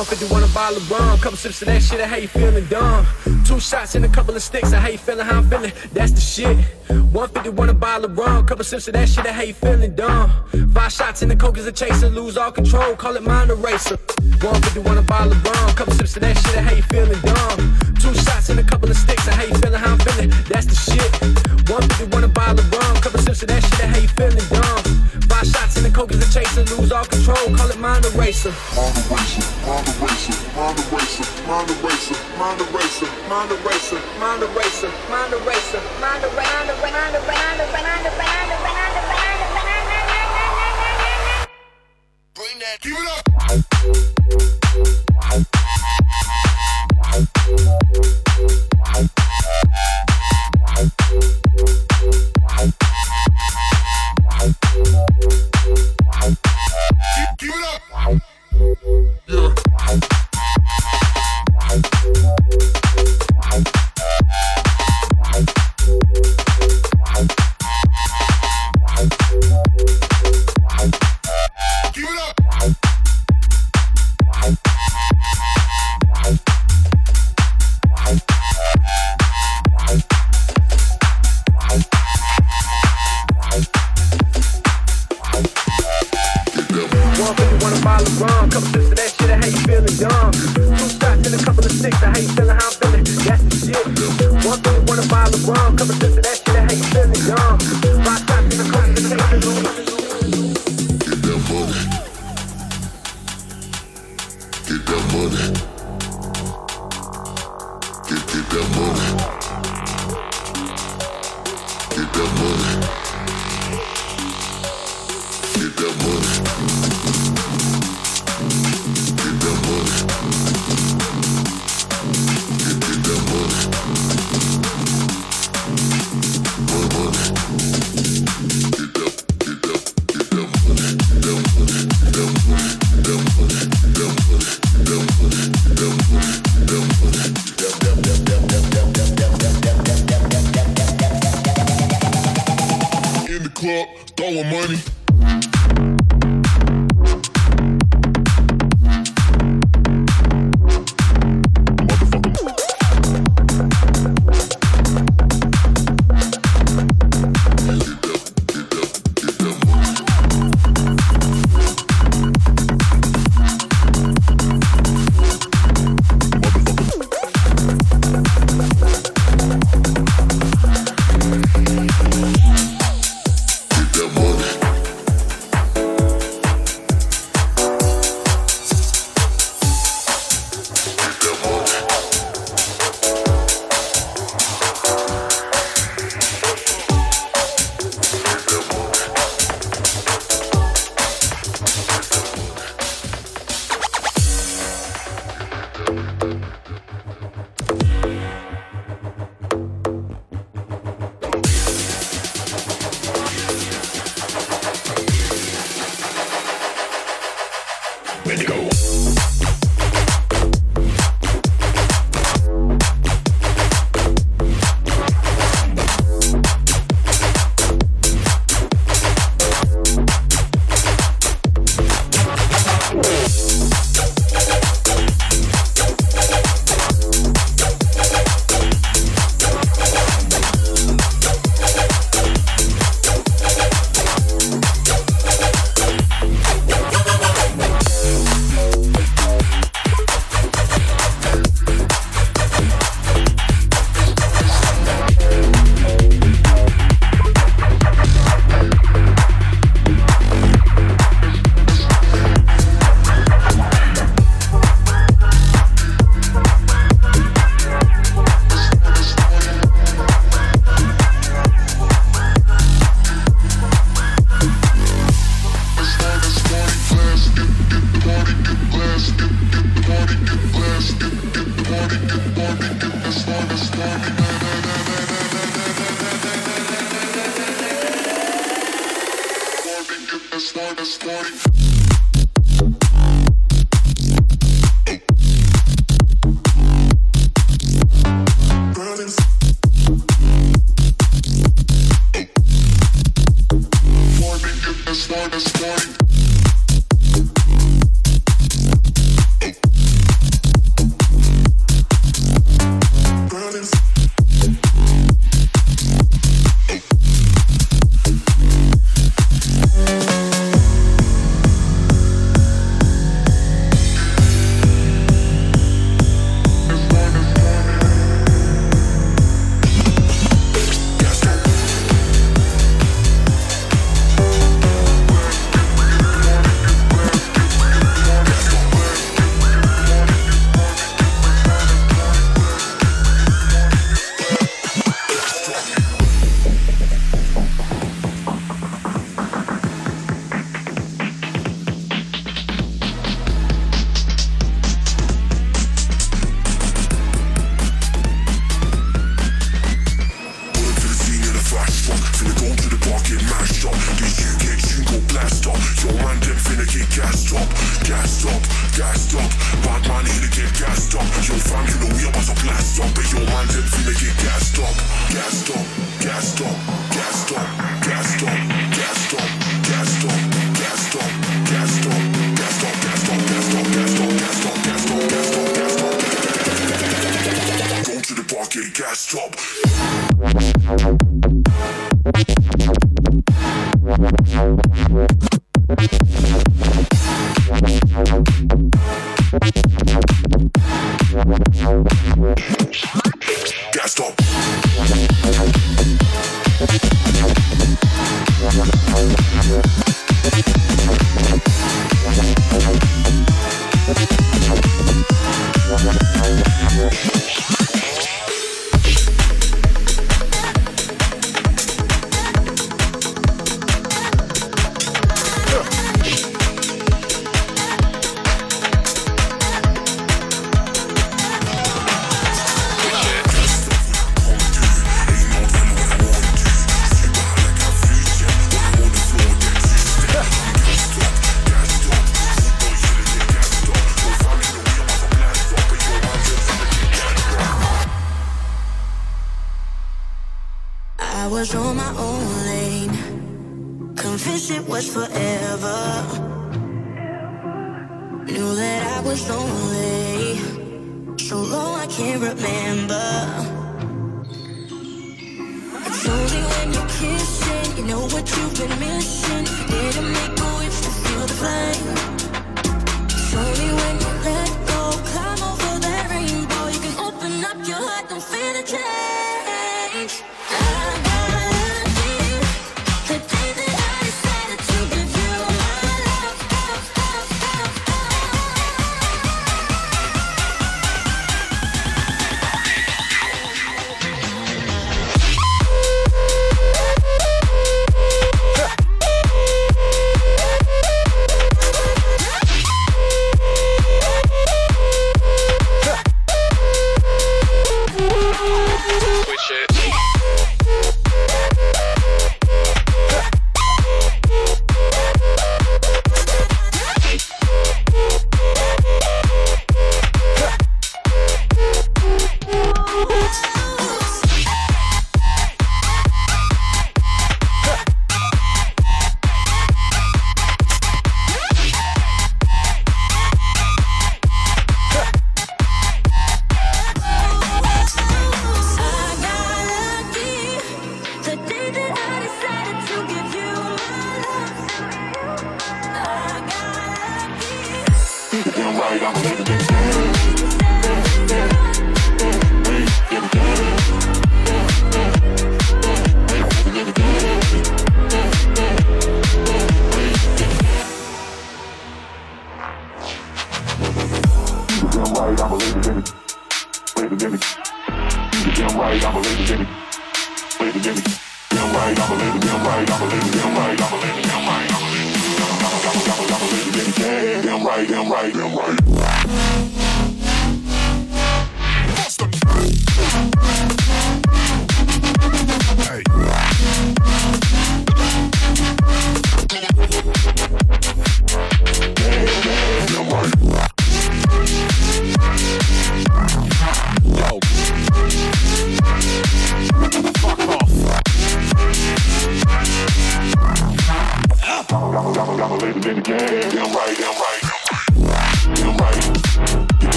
151 a bottle rum, couple sips of that shit, I how you feeling dumb. Two shots and a couple of sticks, I how you feeling, how I'm feeling, that's the shit. 151 a bottle of rum, couple sips of that shit, I how you feeling dumb. Five shots and the coke is a chaser, lose all control, call it mind eraser. 151 a bottle of rum, couple sips of that shit, I how you feeling dumb. Two shots and a couple of sticks, I how you feeling, how I'm feeling, that's the shit. 151 a bottle of rum, couple sips of that shit, I how you feeling dumb. Five shots and the coke is a chaser, lose all control, call it mind eraser. Mind eraser, mind eraser, mind eraser, mind eraser, mind eraser, Mind eraser, mind eraser, mind eraser, mind eraser, mind eraser, mind eraser, mind eraser, mind eraser, mind eraser, mind eraser. Bring that, keep it up. young. Two shots and a couple of sticks. I hate selling.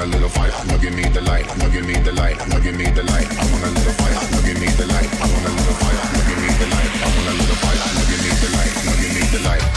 want a little fire. Now give me the light. Now give me the light. Now give me the light. I want a little fire. Now give me the light. I want a little fire. Now give me the light. I want a little fire. Now give me the light. Now give me the light.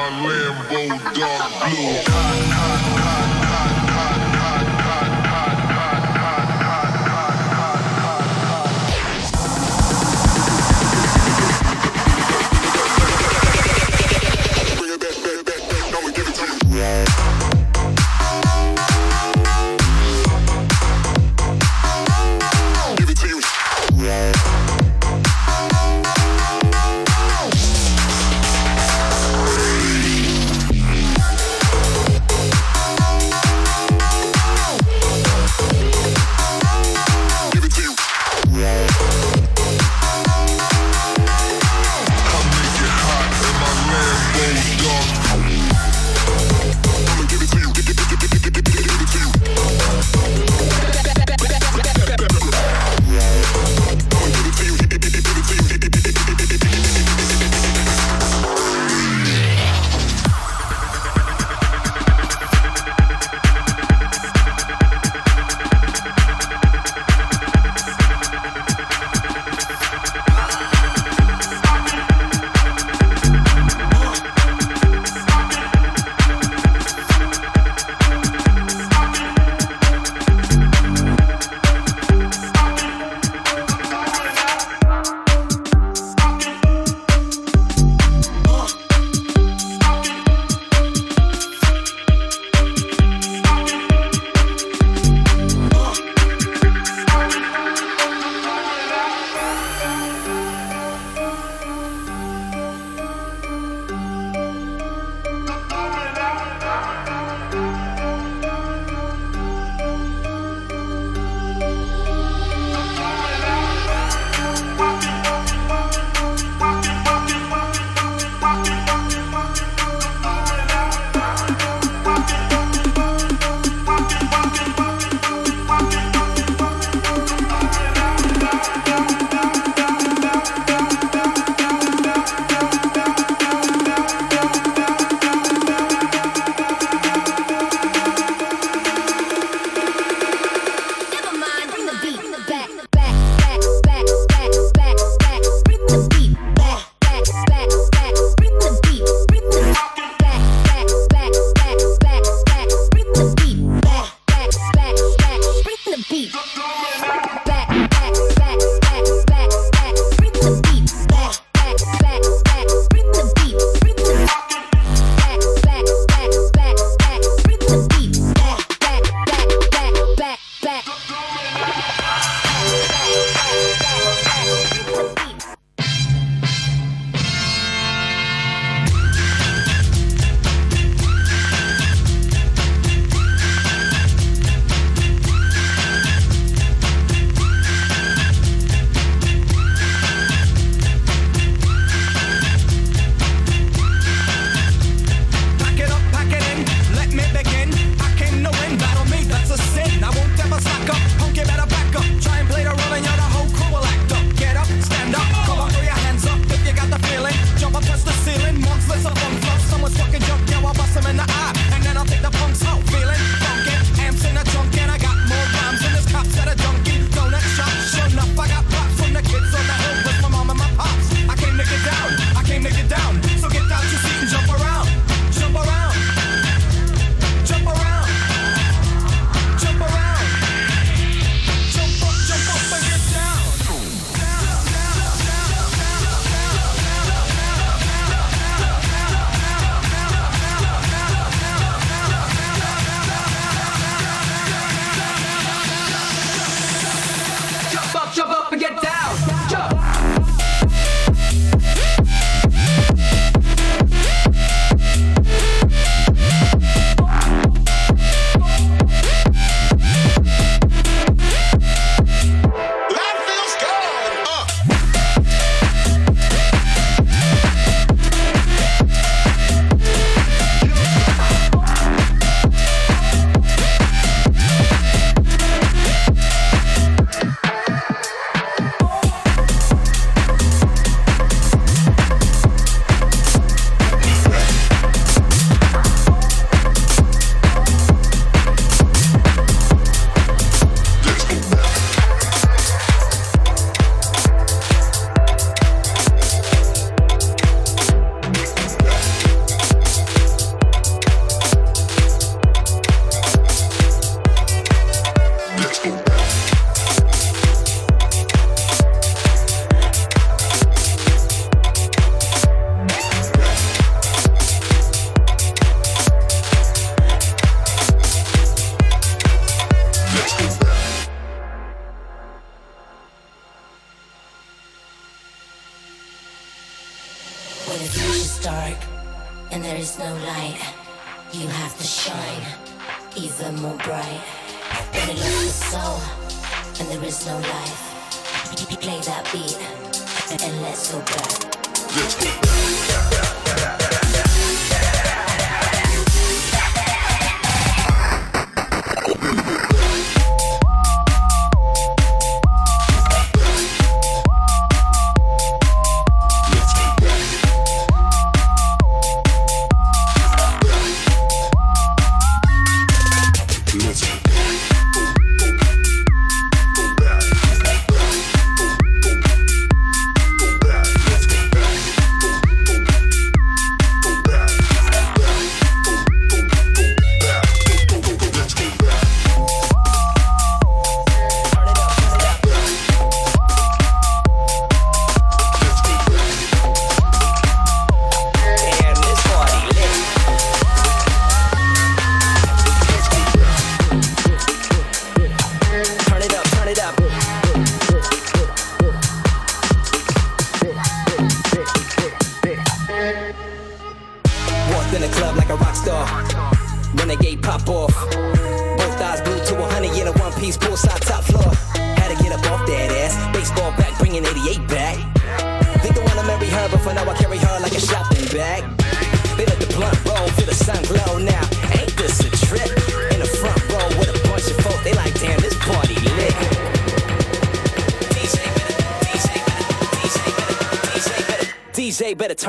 My Lambo dark blue. Hot, hot,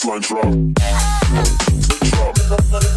Baseline drop. Couldn't